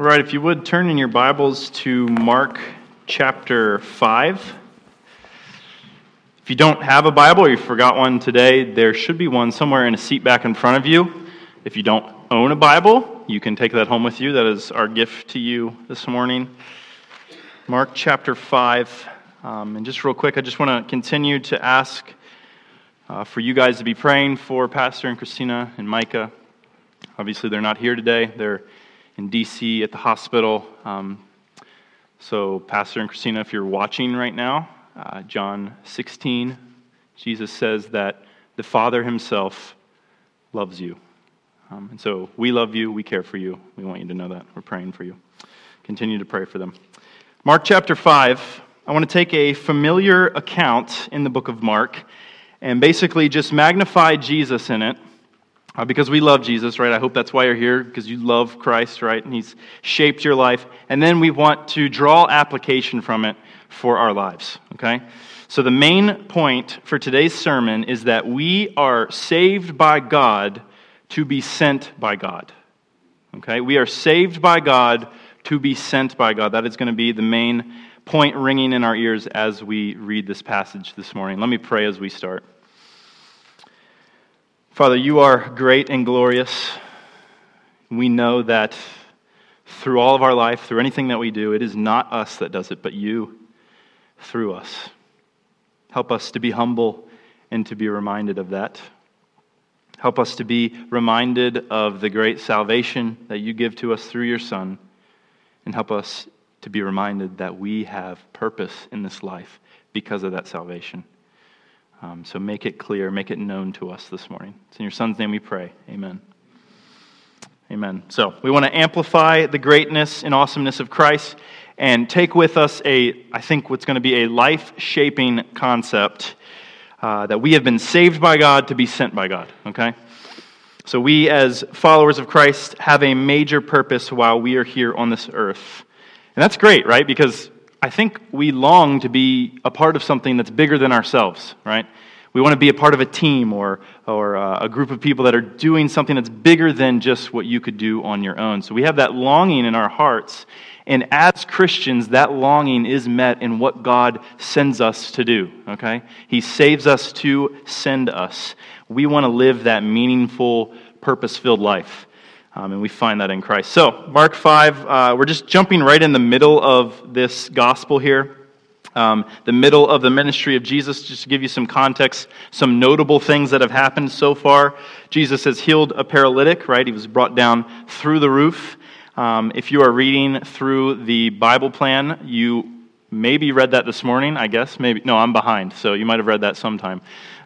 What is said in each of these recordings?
All right, if you would turn in your Bibles to Mark chapter 5. If you don't have a Bible or you forgot one today, there should be one somewhere in a seat back in front of you. If you don't own a Bible, you can take that home with you. That is our gift to you this morning. Mark chapter 5. Um, and just real quick, I just want to continue to ask uh, for you guys to be praying for Pastor and Christina and Micah. Obviously, they're not here today. They're in D.C. at the hospital. Um, so, Pastor and Christina, if you're watching right now, uh, John 16, Jesus says that the Father Himself loves you. Um, and so, we love you, we care for you. We want you to know that. We're praying for you. Continue to pray for them. Mark chapter 5, I want to take a familiar account in the book of Mark and basically just magnify Jesus in it uh, because we love Jesus, right? I hope that's why you're here, because you love Christ, right? And He's shaped your life. And then we want to draw application from it for our lives, okay? So the main point for today's sermon is that we are saved by God to be sent by God, okay? We are saved by God to be sent by God. That is going to be the main point ringing in our ears as we read this passage this morning. Let me pray as we start. Father, you are great and glorious. We know that through all of our life, through anything that we do, it is not us that does it, but you through us. Help us to be humble and to be reminded of that. Help us to be reminded of the great salvation that you give to us through your Son, and help us to be reminded that we have purpose in this life because of that salvation. Um, so make it clear, make it known to us this morning. It's in your Son's name we pray. Amen. Amen. So we want to amplify the greatness and awesomeness of Christ and take with us a, I think, what's going to be a life shaping concept uh, that we have been saved by God to be sent by God. Okay? So we, as followers of Christ, have a major purpose while we are here on this earth. And that's great, right? Because I think we long to be a part of something that's bigger than ourselves, right? We want to be a part of a team or, or uh, a group of people that are doing something that's bigger than just what you could do on your own. So we have that longing in our hearts. And as Christians, that longing is met in what God sends us to do, okay? He saves us to send us. We want to live that meaningful, purpose filled life. Um, and we find that in Christ. So, Mark 5, uh, we're just jumping right in the middle of this gospel here. Um, the middle of the ministry of Jesus, just to give you some context, some notable things that have happened so far. Jesus has healed a paralytic, right? He was brought down through the roof. Um, if you are reading through the Bible plan, you maybe read that this morning, I guess. Maybe. No, I'm behind, so you might have read that sometime.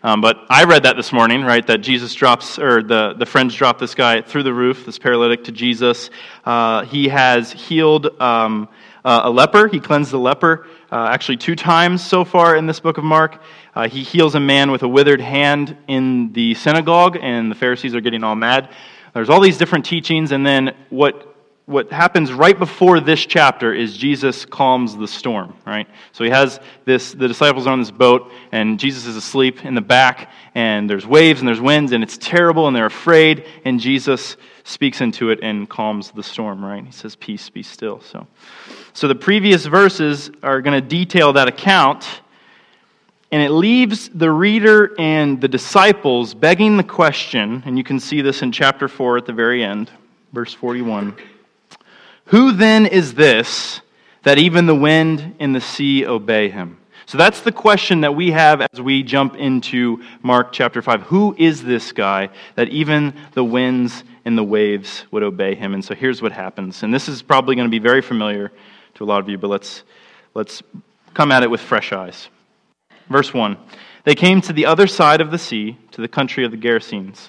Um, but I read that this morning, right? That Jesus drops, or the, the friends drop this guy through the roof, this paralytic, to Jesus. Uh, he has healed um, uh, a leper. He cleansed a leper uh, actually two times so far in this book of Mark. Uh, he heals a man with a withered hand in the synagogue, and the Pharisees are getting all mad. There's all these different teachings, and then what what happens right before this chapter is Jesus calms the storm, right? So he has this, the disciples are on this boat, and Jesus is asleep in the back, and there's waves and there's winds, and it's terrible, and they're afraid, and Jesus speaks into it and calms the storm, right? He says, Peace, be still. So, so the previous verses are going to detail that account, and it leaves the reader and the disciples begging the question, and you can see this in chapter 4 at the very end, verse 41. Who then is this that even the wind and the sea obey him? So that's the question that we have as we jump into Mark chapter 5. Who is this guy that even the winds and the waves would obey him? And so here's what happens. And this is probably going to be very familiar to a lot of you, but let's, let's come at it with fresh eyes. Verse 1 They came to the other side of the sea, to the country of the Gerasenes.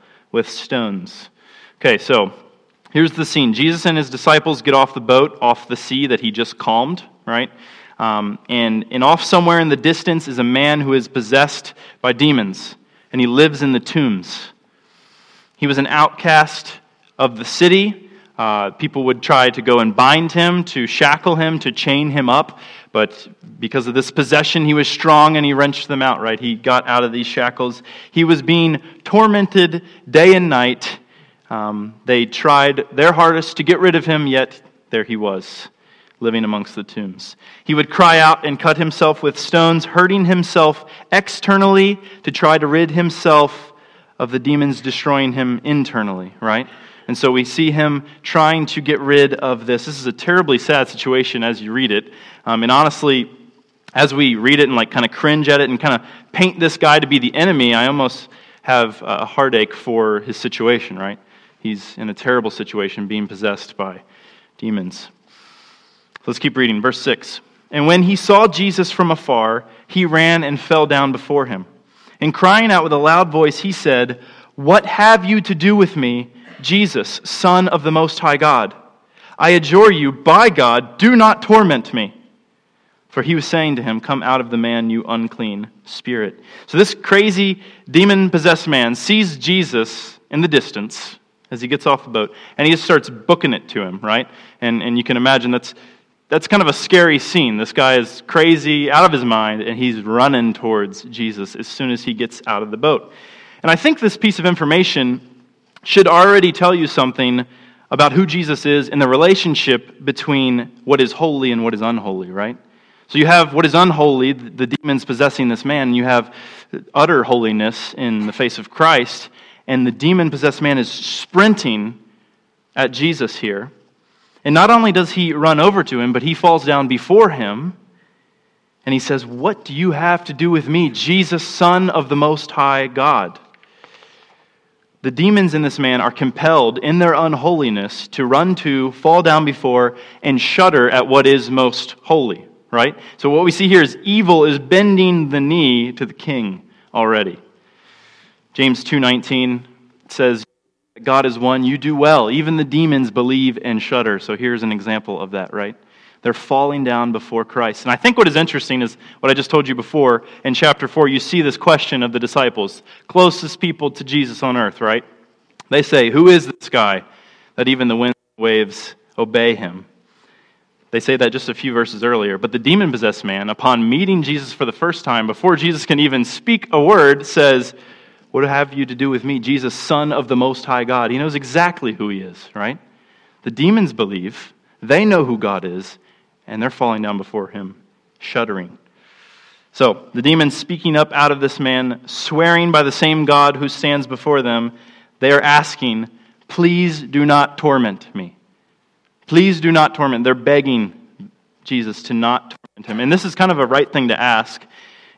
with stones. Okay, so Here's the scene Jesus and his disciples get off the boat, off the sea that he just calmed, right? Um, and, and off somewhere in the distance is a man who is possessed by demons, and he lives in the tombs. He was an outcast of the city. Uh, people would try to go and bind him, to shackle him, to chain him up. But because of this possession, he was strong and he wrenched them out, right? He got out of these shackles. He was being tormented day and night. Um, they tried their hardest to get rid of him, yet there he was living amongst the tombs. He would cry out and cut himself with stones, hurting himself externally to try to rid himself of the demons destroying him internally, right? And so we see him trying to get rid of this. This is a terribly sad situation as you read it. Um, and honestly, as we read it and like kind of cringe at it and kind of paint this guy to be the enemy, I almost have a heartache for his situation, right? He's in a terrible situation being possessed by demons. Let's keep reading. Verse 6. And when he saw Jesus from afar, he ran and fell down before him. And crying out with a loud voice, he said, What have you to do with me, Jesus, Son of the Most High God? I adjure you, by God, do not torment me. For he was saying to him, Come out of the man, you unclean spirit. So this crazy, demon possessed man sees Jesus in the distance as he gets off the boat, and he just starts booking it to him, right? And, and you can imagine that's that's kind of a scary scene. This guy is crazy, out of his mind, and he's running towards Jesus as soon as he gets out of the boat. And I think this piece of information should already tell you something about who Jesus is and the relationship between what is holy and what is unholy, right? So you have what is unholy, the demons possessing this man, and you have utter holiness in the face of Christ, and the demon possessed man is sprinting at Jesus here. And not only does he run over to him, but he falls down before him and he says, What do you have to do with me, Jesus, Son of the Most High God? The demons in this man are compelled in their unholiness to run to, fall down before, and shudder at what is most holy, right? So what we see here is evil is bending the knee to the king already. James 2:19 says God is one, you do well. Even the demons believe and shudder. So here's an example of that, right? They're falling down before Christ. And I think what is interesting is what I just told you before. In chapter 4, you see this question of the disciples, closest people to Jesus on earth, right? They say, Who is this guy that even the winds and waves obey him? They say that just a few verses earlier. But the demon possessed man, upon meeting Jesus for the first time, before Jesus can even speak a word, says, what have you to do with me, Jesus, Son of the Most High God? He knows exactly who he is, right? The demons believe, they know who God is, and they're falling down before him, shuddering. So, the demons speaking up out of this man, swearing by the same God who stands before them, they are asking, Please do not torment me. Please do not torment. They're begging Jesus to not torment him. And this is kind of a right thing to ask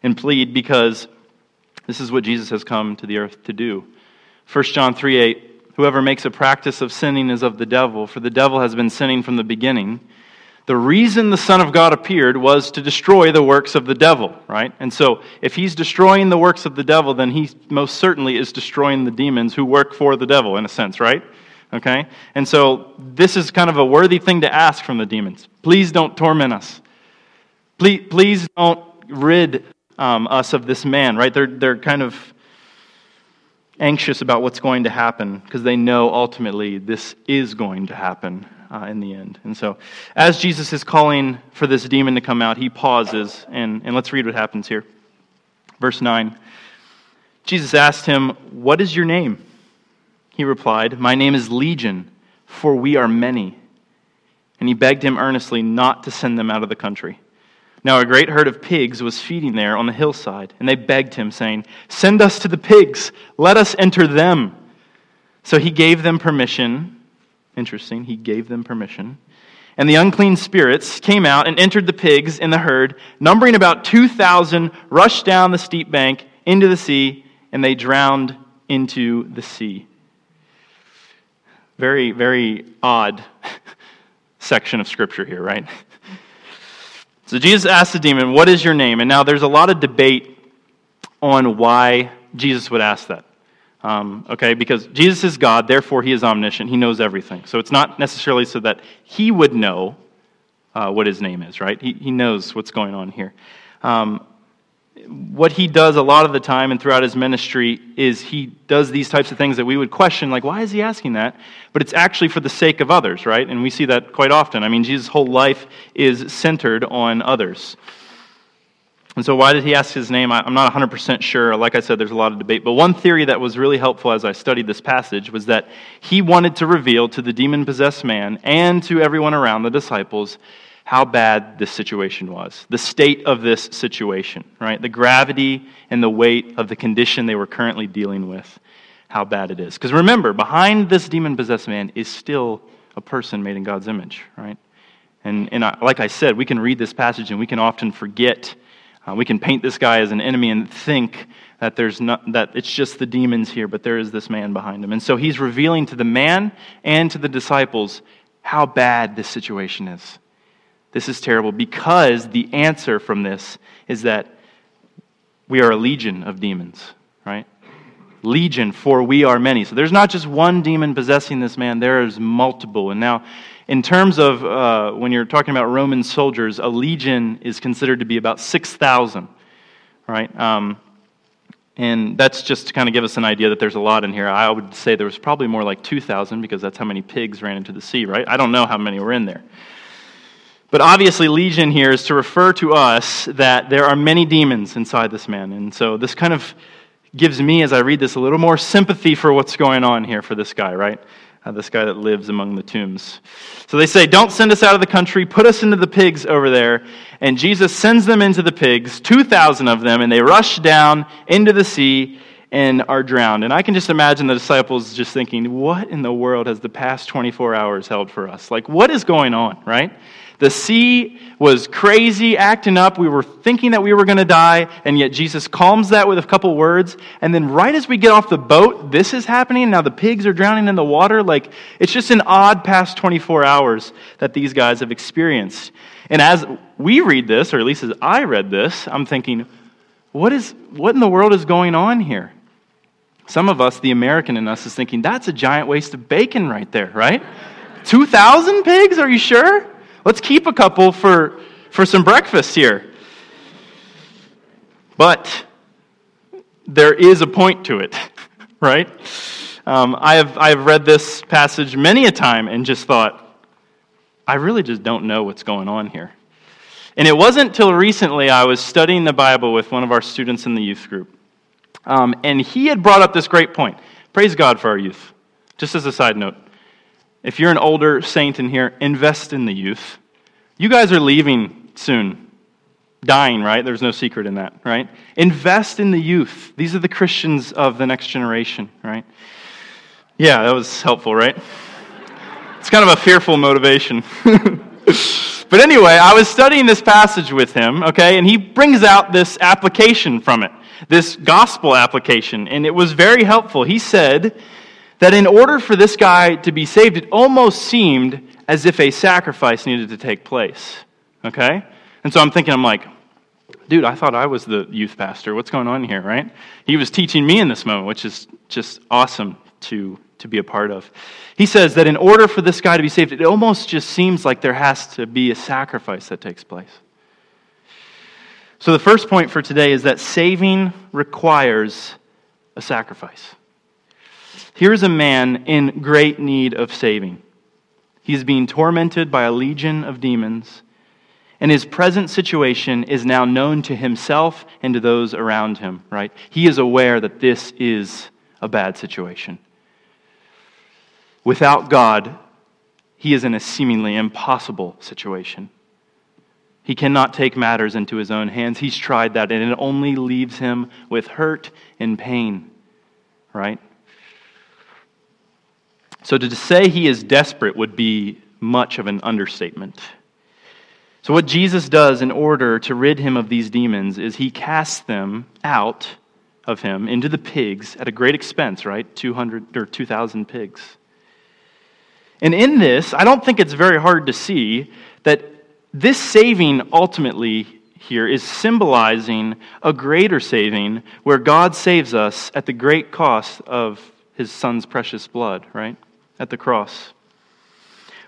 and plead because this is what Jesus has come to the earth to do. 1 John 3 8 Whoever makes a practice of sinning is of the devil, for the devil has been sinning from the beginning. The reason the Son of God appeared was to destroy the works of the devil, right? And so, if he's destroying the works of the devil, then he most certainly is destroying the demons who work for the devil, in a sense, right? Okay? And so, this is kind of a worthy thing to ask from the demons. Please don't torment us. Please, please don't rid um, us of this man, right? They're, they're kind of anxious about what's going to happen because they know ultimately this is going to happen uh, in the end. And so, as Jesus is calling for this demon to come out, he pauses, and, and let's read what happens here. Verse 9 Jesus asked him, What is your name? He replied, My name is Legion, for we are many. And he begged him earnestly not to send them out of the country. Now a great herd of pigs was feeding there on the hillside, and they begged him, saying, Send us to the pigs, let us enter them. So he gave them permission. Interesting, he gave them permission. And the unclean spirits came out and entered the pigs in the herd, numbering about 2,000, rushed down the steep bank into the sea, and they drowned into the sea. Very, very odd section of scripture here, right? So Jesus asked the demon, What is your name? And now there's a lot of debate on why Jesus would ask that. Um, okay, because Jesus is God, therefore he is omniscient. He knows everything. So it's not necessarily so that he would know uh, what his name is, right? He, he knows what's going on here. Um, what he does a lot of the time and throughout his ministry is he does these types of things that we would question, like, why is he asking that? But it's actually for the sake of others, right? And we see that quite often. I mean, Jesus' whole life is centered on others. And so, why did he ask his name? I'm not 100% sure. Like I said, there's a lot of debate. But one theory that was really helpful as I studied this passage was that he wanted to reveal to the demon possessed man and to everyone around the disciples how bad this situation was, the state of this situation, right? The gravity and the weight of the condition they were currently dealing with, how bad it is. Because remember, behind this demon possessed man is still a person made in God's image, right? And, and I, like I said, we can read this passage and we can often forget uh, we can paint this guy as an enemy and think that there's not, that it's just the demons here, but there is this man behind him. And so he's revealing to the man and to the disciples how bad this situation is. This is terrible because the answer from this is that we are a legion of demons, right? Legion, for we are many. So there's not just one demon possessing this man, there is multiple. And now, in terms of uh, when you're talking about Roman soldiers, a legion is considered to be about 6,000, right? Um, and that's just to kind of give us an idea that there's a lot in here. I would say there was probably more like 2,000 because that's how many pigs ran into the sea, right? I don't know how many were in there. But obviously, legion here is to refer to us that there are many demons inside this man. And so this kind of gives me, as I read this, a little more sympathy for what's going on here for this guy, right? uh, this guy that lives among the tombs. So they say, Don't send us out of the country, put us into the pigs over there. And Jesus sends them into the pigs, 2,000 of them, and they rush down into the sea and are drowned. And I can just imagine the disciples just thinking, What in the world has the past 24 hours held for us? Like, what is going on, right? The sea was crazy, acting up. We were thinking that we were going to die, and yet Jesus calms that with a couple words. And then, right as we get off the boat, this is happening. Now the pigs are drowning in the water. Like, it's just an odd past 24 hours that these guys have experienced. And as we read this, or at least as I read this, I'm thinking, what, is, what in the world is going on here? Some of us, the American in us, is thinking, that's a giant waste of bacon right there, right? 2,000 pigs? Are you sure? Let's keep a couple for, for some breakfast here. But there is a point to it, right? Um, I, have, I have read this passage many a time and just thought, I really just don't know what's going on here. And it wasn't till recently I was studying the Bible with one of our students in the youth group. Um, and he had brought up this great point. Praise God for our youth. Just as a side note, if you're an older saint in here, invest in the youth. You guys are leaving soon. Dying, right? There's no secret in that, right? Invest in the youth. These are the Christians of the next generation, right? Yeah, that was helpful, right? It's kind of a fearful motivation. but anyway, I was studying this passage with him, okay, and he brings out this application from it, this gospel application, and it was very helpful. He said, that in order for this guy to be saved, it almost seemed as if a sacrifice needed to take place. Okay? And so I'm thinking, I'm like, dude, I thought I was the youth pastor. What's going on here, right? He was teaching me in this moment, which is just awesome to, to be a part of. He says that in order for this guy to be saved, it almost just seems like there has to be a sacrifice that takes place. So the first point for today is that saving requires a sacrifice. Here's a man in great need of saving. He's being tormented by a legion of demons, and his present situation is now known to himself and to those around him, right? He is aware that this is a bad situation. Without God, he is in a seemingly impossible situation. He cannot take matters into his own hands. He's tried that, and it only leaves him with hurt and pain, right? So to say he is desperate would be much of an understatement. So, what Jesus does in order to rid him of these demons is he casts them out of him into the pigs at a great expense, right? 200 or 2,000 pigs. And in this, I don't think it's very hard to see that this saving ultimately here is symbolizing a greater saving where God saves us at the great cost of his son's precious blood, right? At the cross.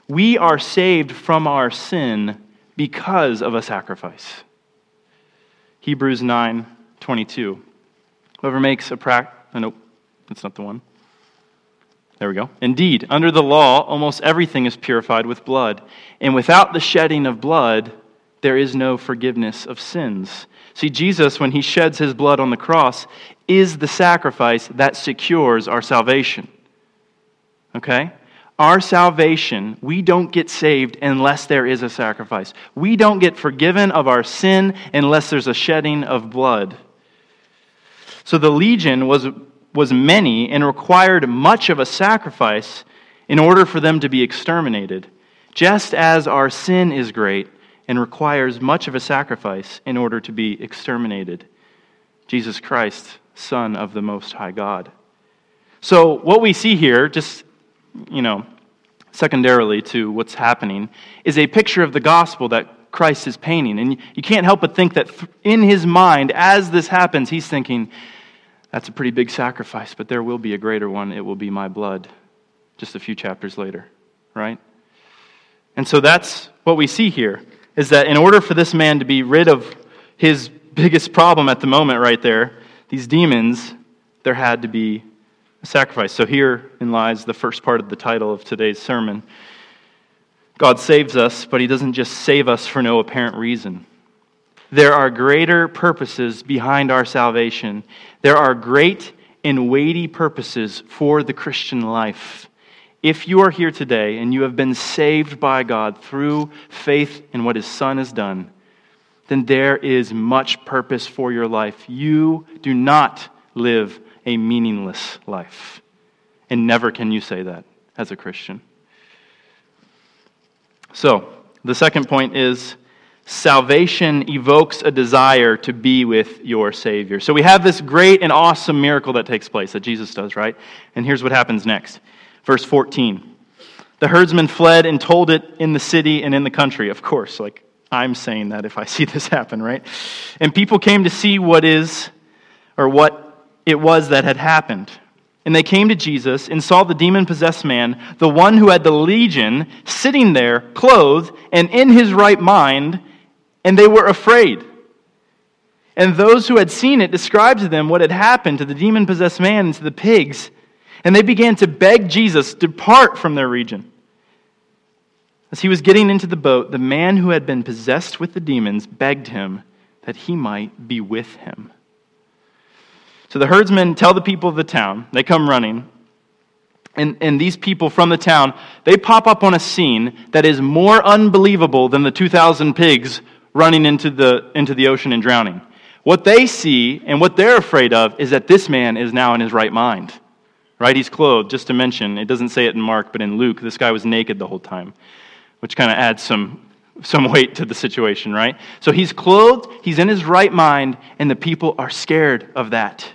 We are saved from our sin because of a sacrifice. Hebrews 9 22. Whoever makes a practice, oh, uh, nope, that's not the one. There we go. Indeed, under the law, almost everything is purified with blood. And without the shedding of blood, there is no forgiveness of sins. See, Jesus, when he sheds his blood on the cross, is the sacrifice that secures our salvation. Okay? Our salvation, we don't get saved unless there is a sacrifice. We don't get forgiven of our sin unless there's a shedding of blood. So the legion was, was many and required much of a sacrifice in order for them to be exterminated, just as our sin is great and requires much of a sacrifice in order to be exterminated. Jesus Christ, Son of the Most High God. So, what we see here, just you know, secondarily to what's happening, is a picture of the gospel that Christ is painting. And you can't help but think that in his mind, as this happens, he's thinking, that's a pretty big sacrifice, but there will be a greater one. It will be my blood, just a few chapters later, right? And so that's what we see here is that in order for this man to be rid of his biggest problem at the moment, right there, these demons, there had to be sacrifice. So herein lies the first part of the title of today's sermon. God saves us, but He doesn't just save us for no apparent reason. There are greater purposes behind our salvation. There are great and weighty purposes for the Christian life. If you are here today and you have been saved by God through faith in what His Son has done, then there is much purpose for your life. You do not live a meaningless life. And never can you say that as a Christian. So, the second point is salvation evokes a desire to be with your Savior. So, we have this great and awesome miracle that takes place that Jesus does, right? And here's what happens next. Verse 14. The herdsmen fled and told it in the city and in the country. Of course, like I'm saying that if I see this happen, right? And people came to see what is, or what it was that had happened. And they came to Jesus and saw the demon possessed man, the one who had the legion, sitting there, clothed and in his right mind, and they were afraid. And those who had seen it described to them what had happened to the demon possessed man and to the pigs. And they began to beg Jesus, to depart from their region. As he was getting into the boat, the man who had been possessed with the demons begged him that he might be with him. So the herdsmen tell the people of the town, they come running. And, and these people from the town, they pop up on a scene that is more unbelievable than the 2,000 pigs running into the, into the ocean and drowning. What they see and what they're afraid of is that this man is now in his right mind. Right? He's clothed, just to mention. It doesn't say it in Mark, but in Luke, this guy was naked the whole time, which kind of adds some, some weight to the situation, right? So he's clothed, he's in his right mind, and the people are scared of that.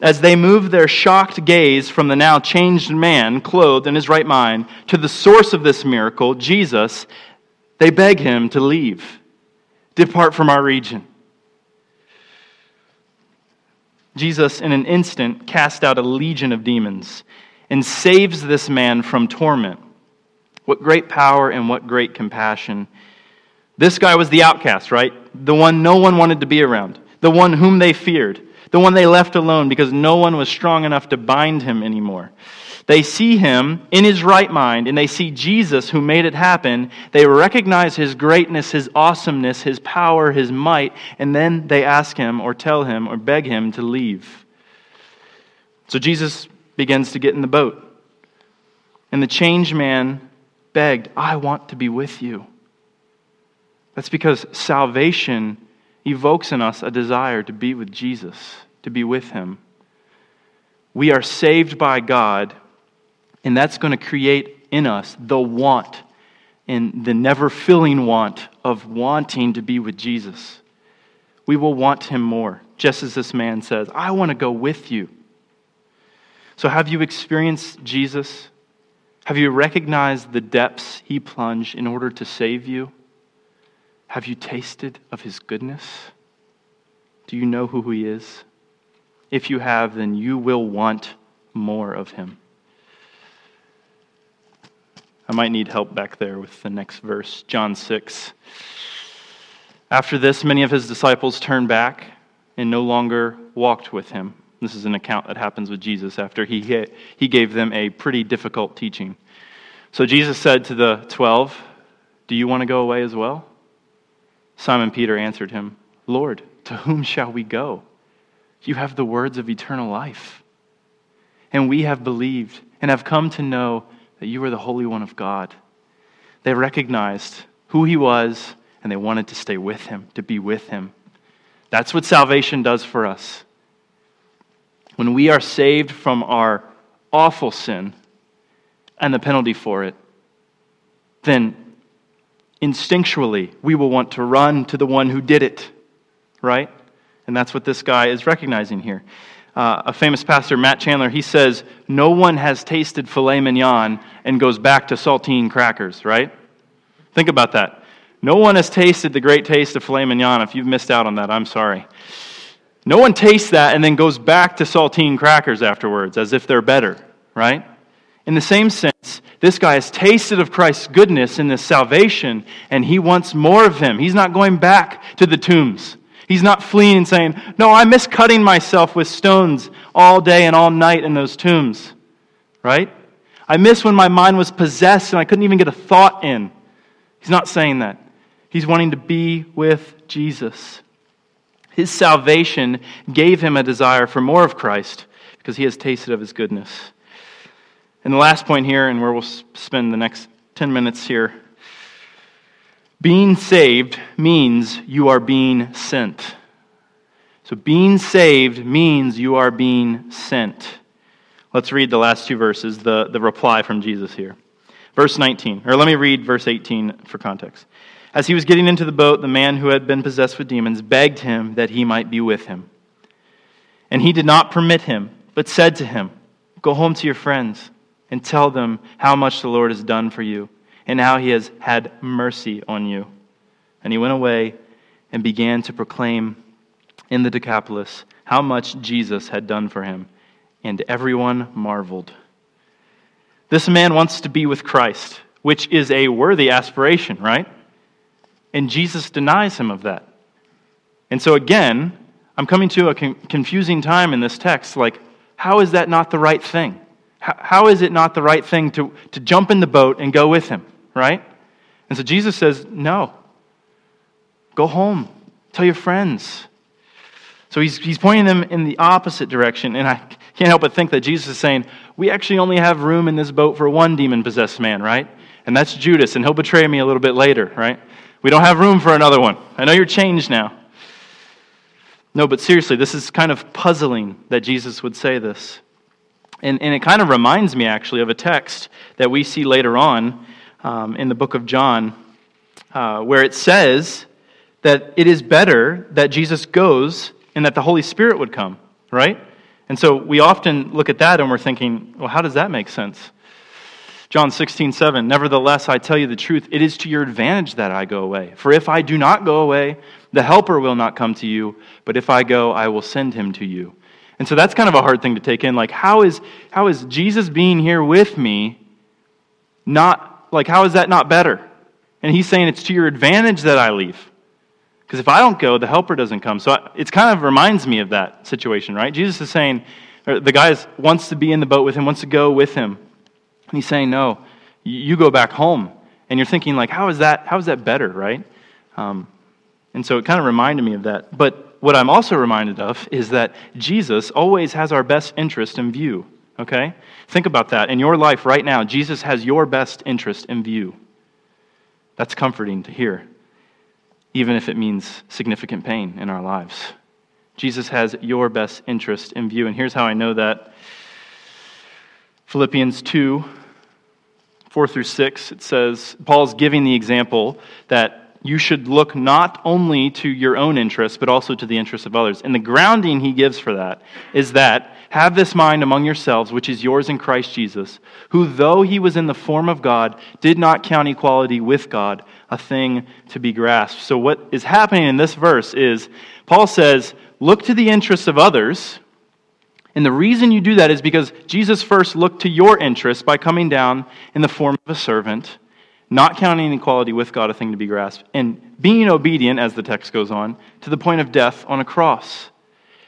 As they move their shocked gaze from the now changed man, clothed in his right mind, to the source of this miracle, Jesus, they beg him to leave, depart from our region. Jesus, in an instant, cast out a legion of demons and saves this man from torment. What great power and what great compassion. This guy was the outcast, right? The one no one wanted to be around, the one whom they feared the one they left alone because no one was strong enough to bind him anymore. They see him in his right mind, and they see Jesus who made it happen. They recognize his greatness, his awesomeness, his power, his might, and then they ask him or tell him or beg him to leave. So Jesus begins to get in the boat. And the changed man begged, I want to be with you. That's because salvation evokes in us a desire to be with Jesus, to be with Him. We are saved by God, and that's going to create in us the want and the never filling want of wanting to be with Jesus. We will want Him more, just as this man says, I want to go with you. So, have you experienced Jesus? Have you recognized the depths He plunged in order to save you? Have you tasted of his goodness? Do you know who he is? If you have, then you will want more of him. I might need help back there with the next verse, John 6. After this, many of his disciples turned back and no longer walked with him. This is an account that happens with Jesus after he, he gave them a pretty difficult teaching. So Jesus said to the twelve, Do you want to go away as well? Simon Peter answered him, Lord, to whom shall we go? You have the words of eternal life. And we have believed and have come to know that you are the Holy One of God. They recognized who he was and they wanted to stay with him, to be with him. That's what salvation does for us. When we are saved from our awful sin and the penalty for it, then instinctually we will want to run to the one who did it, right? And that's what this guy is recognizing here. Uh, a famous pastor, Matt Chandler, he says, No one has tasted filet mignon and goes back to saltine crackers, right? Think about that. No one has tasted the great taste of filet mignon. If you've missed out on that, I'm sorry. No one tastes that and then goes back to saltine crackers afterwards as if they're better, right? In the same sense, this guy has tasted of Christ's goodness in this salvation, and he wants more of him. He's not going back to the tombs. He's not fleeing and saying, No, I miss cutting myself with stones all day and all night in those tombs. Right? I miss when my mind was possessed and I couldn't even get a thought in. He's not saying that. He's wanting to be with Jesus. His salvation gave him a desire for more of Christ because he has tasted of his goodness. And the last point here, and where we'll spend the next 10 minutes here being saved means you are being sent. So, being saved means you are being sent. Let's read the last two verses, the, the reply from Jesus here. Verse 19, or let me read verse 18 for context. As he was getting into the boat, the man who had been possessed with demons begged him that he might be with him. And he did not permit him, but said to him, Go home to your friends and tell them how much the Lord has done for you and how he has had mercy on you. And he went away and began to proclaim in the Decapolis how much Jesus had done for him, and everyone marveled. This man wants to be with Christ, which is a worthy aspiration, right? And Jesus denies him of that. And so, again, I'm coming to a confusing time in this text. Like, how is that not the right thing? How is it not the right thing to, to jump in the boat and go with him? right? And so Jesus says, No. Go home. Tell your friends. So he's, he's pointing them in the opposite direction. And I can't help but think that Jesus is saying, We actually only have room in this boat for one demon possessed man, right? And that's Judas, and he'll betray me a little bit later, right? We don't have room for another one. I know you're changed now. No, but seriously, this is kind of puzzling that Jesus would say this. And, and it kind of reminds me, actually, of a text that we see later on um, in the book of John, uh, where it says that it is better that Jesus goes and that the Holy Spirit would come, right? And so we often look at that and we're thinking, well, how does that make sense? John 16, 7. Nevertheless, I tell you the truth, it is to your advantage that I go away. For if I do not go away, the Helper will not come to you, but if I go, I will send him to you. And so that's kind of a hard thing to take in. Like, how is, how is Jesus being here with me not like, how is that not better? And he's saying it's to your advantage that I leave. Because if I don't go, the helper doesn't come. So it kind of reminds me of that situation, right? Jesus is saying, the guy wants to be in the boat with him, wants to go with him. And he's saying, no, you go back home. And you're thinking, like, how is that, how is that better, right? Um, and so it kind of reminded me of that. But what I'm also reminded of is that Jesus always has our best interest in view. Okay? Think about that. In your life right now, Jesus has your best interest in view. That's comforting to hear, even if it means significant pain in our lives. Jesus has your best interest in view. And here's how I know that Philippians 2 4 through 6, it says, Paul's giving the example that you should look not only to your own interests, but also to the interests of others. And the grounding he gives for that is that Have this mind among yourselves, which is yours in Christ Jesus, who, though he was in the form of God, did not count equality with God a thing to be grasped. So, what is happening in this verse is Paul says, Look to the interests of others. And the reason you do that is because Jesus first looked to your interests by coming down in the form of a servant, not counting equality with God a thing to be grasped, and being obedient, as the text goes on, to the point of death on a cross.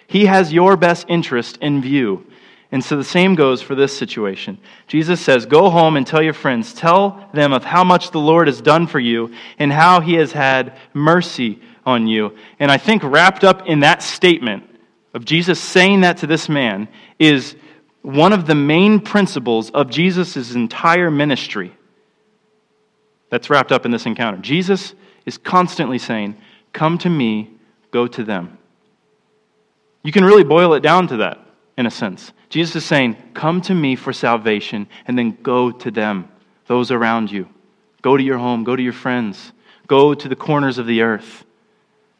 He has your best interest in view. And so the same goes for this situation. Jesus says, Go home and tell your friends, tell them of how much the Lord has done for you and how he has had mercy on you. And I think wrapped up in that statement of Jesus saying that to this man is one of the main principles of Jesus' entire ministry that's wrapped up in this encounter. Jesus is constantly saying, Come to me, go to them. You can really boil it down to that, in a sense. Jesus is saying, Come to me for salvation, and then go to them, those around you. Go to your home, go to your friends, go to the corners of the earth,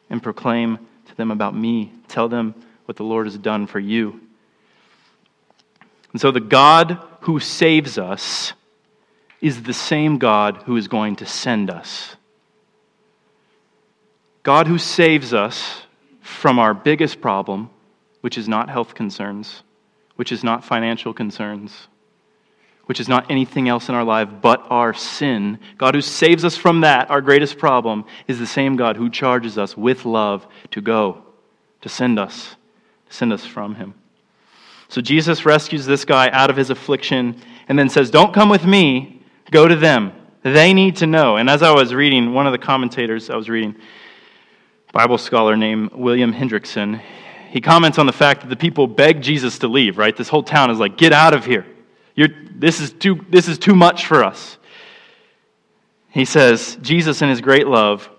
and proclaim to them about me. Tell them what the Lord has done for you. And so, the God who saves us is the same God who is going to send us. God who saves us from our biggest problem, which is not health concerns, which is not financial concerns, which is not anything else in our life but our sin. God who saves us from that, our greatest problem, is the same God who charges us with love to go, to send us, to send us from Him. So Jesus rescues this guy out of his affliction and then says, Don't come with me, go to them. They need to know. And as I was reading, one of the commentators I was reading, Bible scholar named William Hendriksen, he comments on the fact that the people beg Jesus to leave, right? This whole town is like, get out of here. You're, this, is too, this is too much for us. He says, Jesus, in his great love,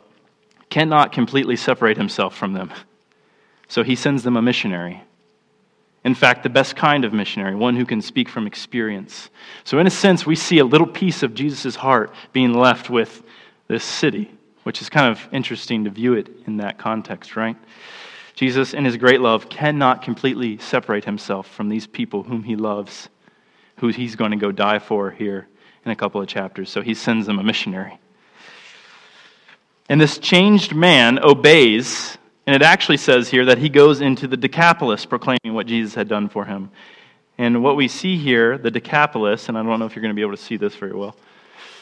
cannot completely separate himself from them. So he sends them a missionary. In fact, the best kind of missionary, one who can speak from experience. So, in a sense, we see a little piece of Jesus' heart being left with this city which is kind of interesting to view it in that context, right? Jesus, in his great love, cannot completely separate himself from these people whom he loves, who he's going to go die for here in a couple of chapters. So he sends them a missionary. And this changed man obeys, and it actually says here that he goes into the Decapolis proclaiming what Jesus had done for him. And what we see here, the Decapolis, and I don't know if you're going to be able to see this very well.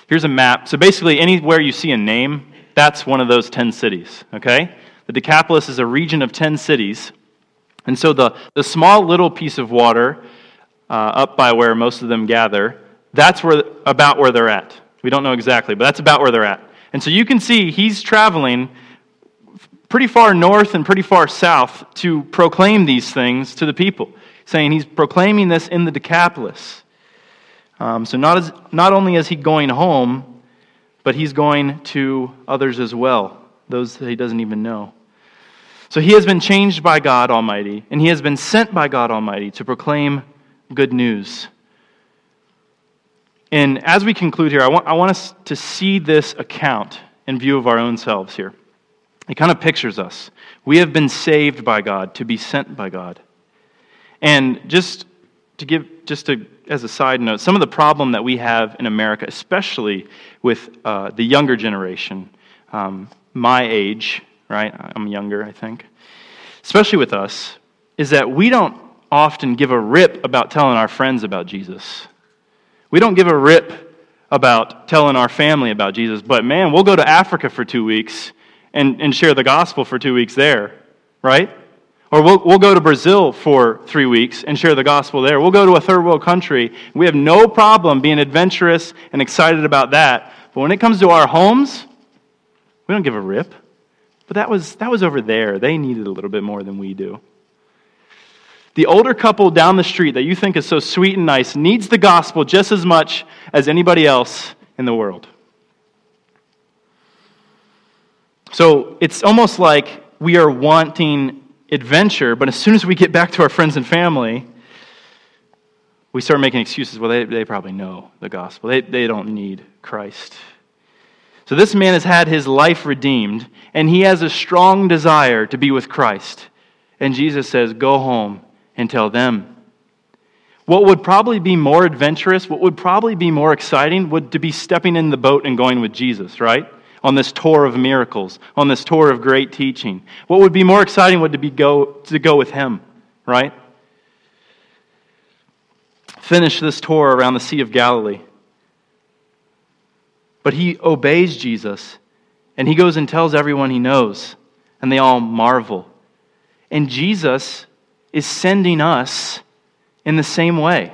Here's a map. So basically, anywhere you see a name, that's one of those 10 cities, okay? The Decapolis is a region of 10 cities. And so the, the small little piece of water uh, up by where most of them gather, that's where, about where they're at. We don't know exactly, but that's about where they're at. And so you can see he's traveling pretty far north and pretty far south to proclaim these things to the people, saying he's proclaiming this in the Decapolis. Um, so not, as, not only is he going home, but he's going to others as well, those that he doesn't even know. So he has been changed by God Almighty, and he has been sent by God Almighty to proclaim good news. And as we conclude here, I want, I want us to see this account in view of our own selves here. It kind of pictures us. We have been saved by God to be sent by God. And just to give, just to as a side note, some of the problem that we have in America, especially with uh, the younger generation, um, my age, right? I'm younger, I think. Especially with us, is that we don't often give a rip about telling our friends about Jesus. We don't give a rip about telling our family about Jesus, but man, we'll go to Africa for two weeks and, and share the gospel for two weeks there, right? Or we'll, we'll go to Brazil for three weeks and share the gospel there. We'll go to a third world country. We have no problem being adventurous and excited about that. But when it comes to our homes, we don't give a rip. But that was, that was over there. They needed a little bit more than we do. The older couple down the street that you think is so sweet and nice needs the gospel just as much as anybody else in the world. So it's almost like we are wanting adventure, but as soon as we get back to our friends and family, we start making excuses. Well, they, they probably know the gospel, they, they don't need Christ. So this man has had his life redeemed, and he has a strong desire to be with Christ. And Jesus says, Go home and tell them What would probably be more adventurous, what would probably be more exciting, would to be stepping in the boat and going with Jesus, right? On this tour of miracles, on this tour of great teaching. What would be more exciting would to be go to go with him, right? Finish this tour around the Sea of Galilee. But he obeys Jesus, and he goes and tells everyone he knows, and they all marvel. And Jesus is sending us in the same way.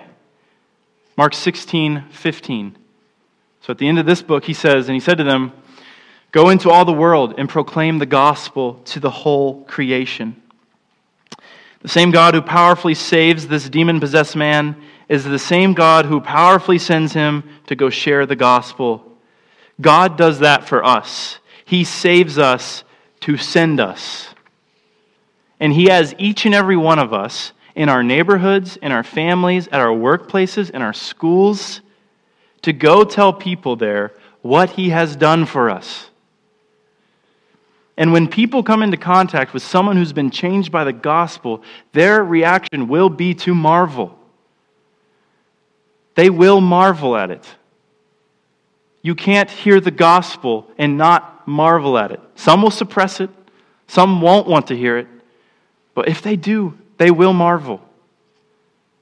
Mark 16, 15. So at the end of this book, he says, And he said to them, Go into all the world and proclaim the gospel to the whole creation. The same God who powerfully saves this demon possessed man is the same God who powerfully sends him to go share the gospel. God does that for us. He saves us to send us. And He has each and every one of us in our neighborhoods, in our families, at our workplaces, in our schools, to go tell people there what He has done for us. And when people come into contact with someone who's been changed by the gospel, their reaction will be to marvel. They will marvel at it. You can't hear the gospel and not marvel at it. Some will suppress it, some won't want to hear it. But if they do, they will marvel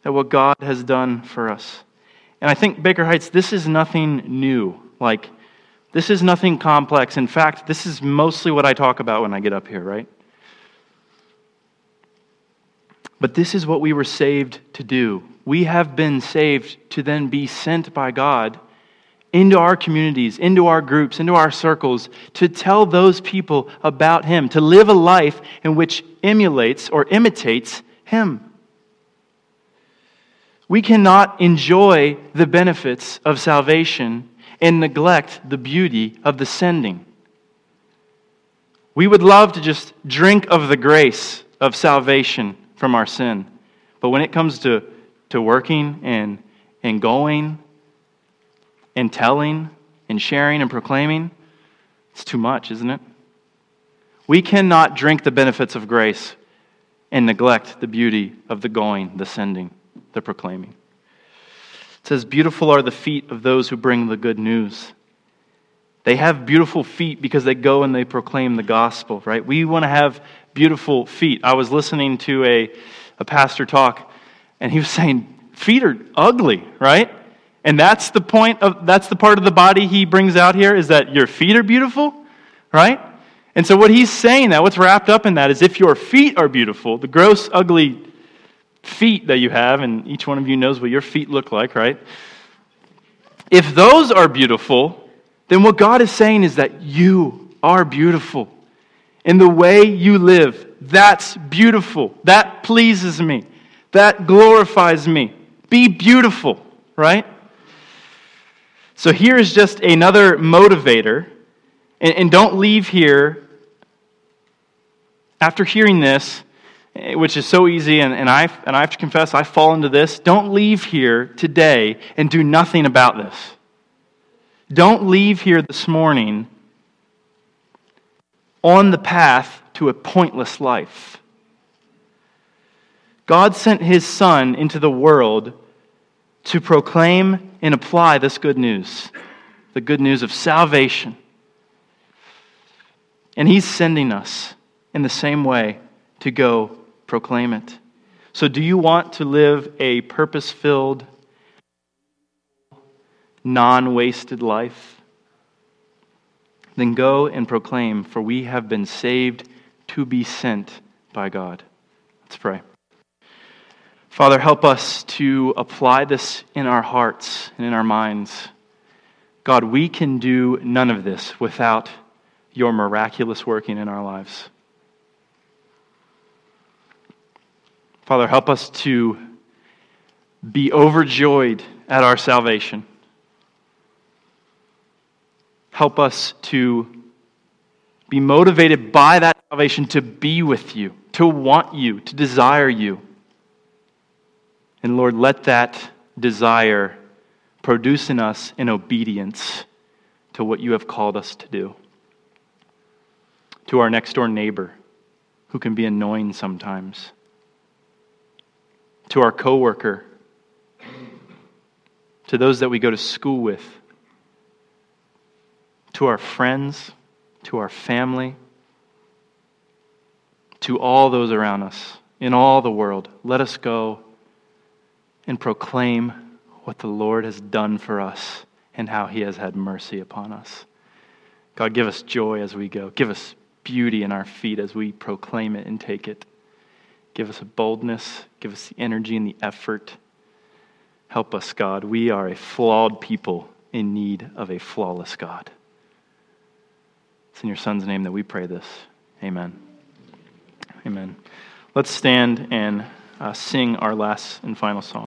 at what God has done for us. And I think, Baker Heights, this is nothing new. Like, this is nothing complex. In fact, this is mostly what I talk about when I get up here, right? But this is what we were saved to do. We have been saved to then be sent by God into our communities, into our groups, into our circles, to tell those people about Him, to live a life in which emulates or imitates Him. We cannot enjoy the benefits of salvation and neglect the beauty of the sending. We would love to just drink of the grace of salvation from our sin. But when it comes to, to working and, and going and telling and sharing and proclaiming, it's too much, isn't it? We cannot drink the benefits of grace and neglect the beauty of the going, the sending, the proclaiming. It says, Beautiful are the feet of those who bring the good news. They have beautiful feet because they go and they proclaim the gospel, right? We want to have beautiful feet. I was listening to a, a pastor talk, and he was saying, Feet are ugly, right? And that's the point of that's the part of the body he brings out here is that your feet are beautiful, right? And so what he's saying that what's wrapped up in that is if your feet are beautiful, the gross ugly feet that you have and each one of you knows what your feet look like, right? If those are beautiful, then what God is saying is that you are beautiful. In the way you live, that's beautiful. That pleases me. That glorifies me. Be beautiful, right? So here is just another motivator. And, and don't leave here after hearing this, Eh, which is so easy, and, and, I, and I have to confess, I fall into this. Don't leave here today and do nothing about this. Don't leave here this morning on the path to a pointless life. God sent his Son into the world to proclaim and apply this good news the good news of salvation. And He's sending us in the same way to go proclaim it. So, do you want to live a purpose filled, non wasted life? Then go and proclaim, for we have been saved to be sent by God. Let's pray. Father, help us to apply this in our hearts and in our minds. God, we can do none of this without your miraculous working in our lives. Father, help us to be overjoyed at our salvation. Help us to be motivated by that salvation to be with you, to want you, to desire you. And Lord, let that desire produce in us an obedience to what you have called us to do. To our next door neighbor, who can be annoying sometimes. To our coworker, to those that we go to school with, to our friends, to our family, to all those around us in all the world. Let us go and proclaim what the Lord has done for us and how he has had mercy upon us. God, give us joy as we go. Give us beauty in our feet as we proclaim it and take it. Give us a boldness. Give us the energy and the effort. Help us, God. We are a flawed people in need of a flawless God. It's in your Son's name that we pray this. Amen. Amen. Let's stand and uh, sing our last and final song.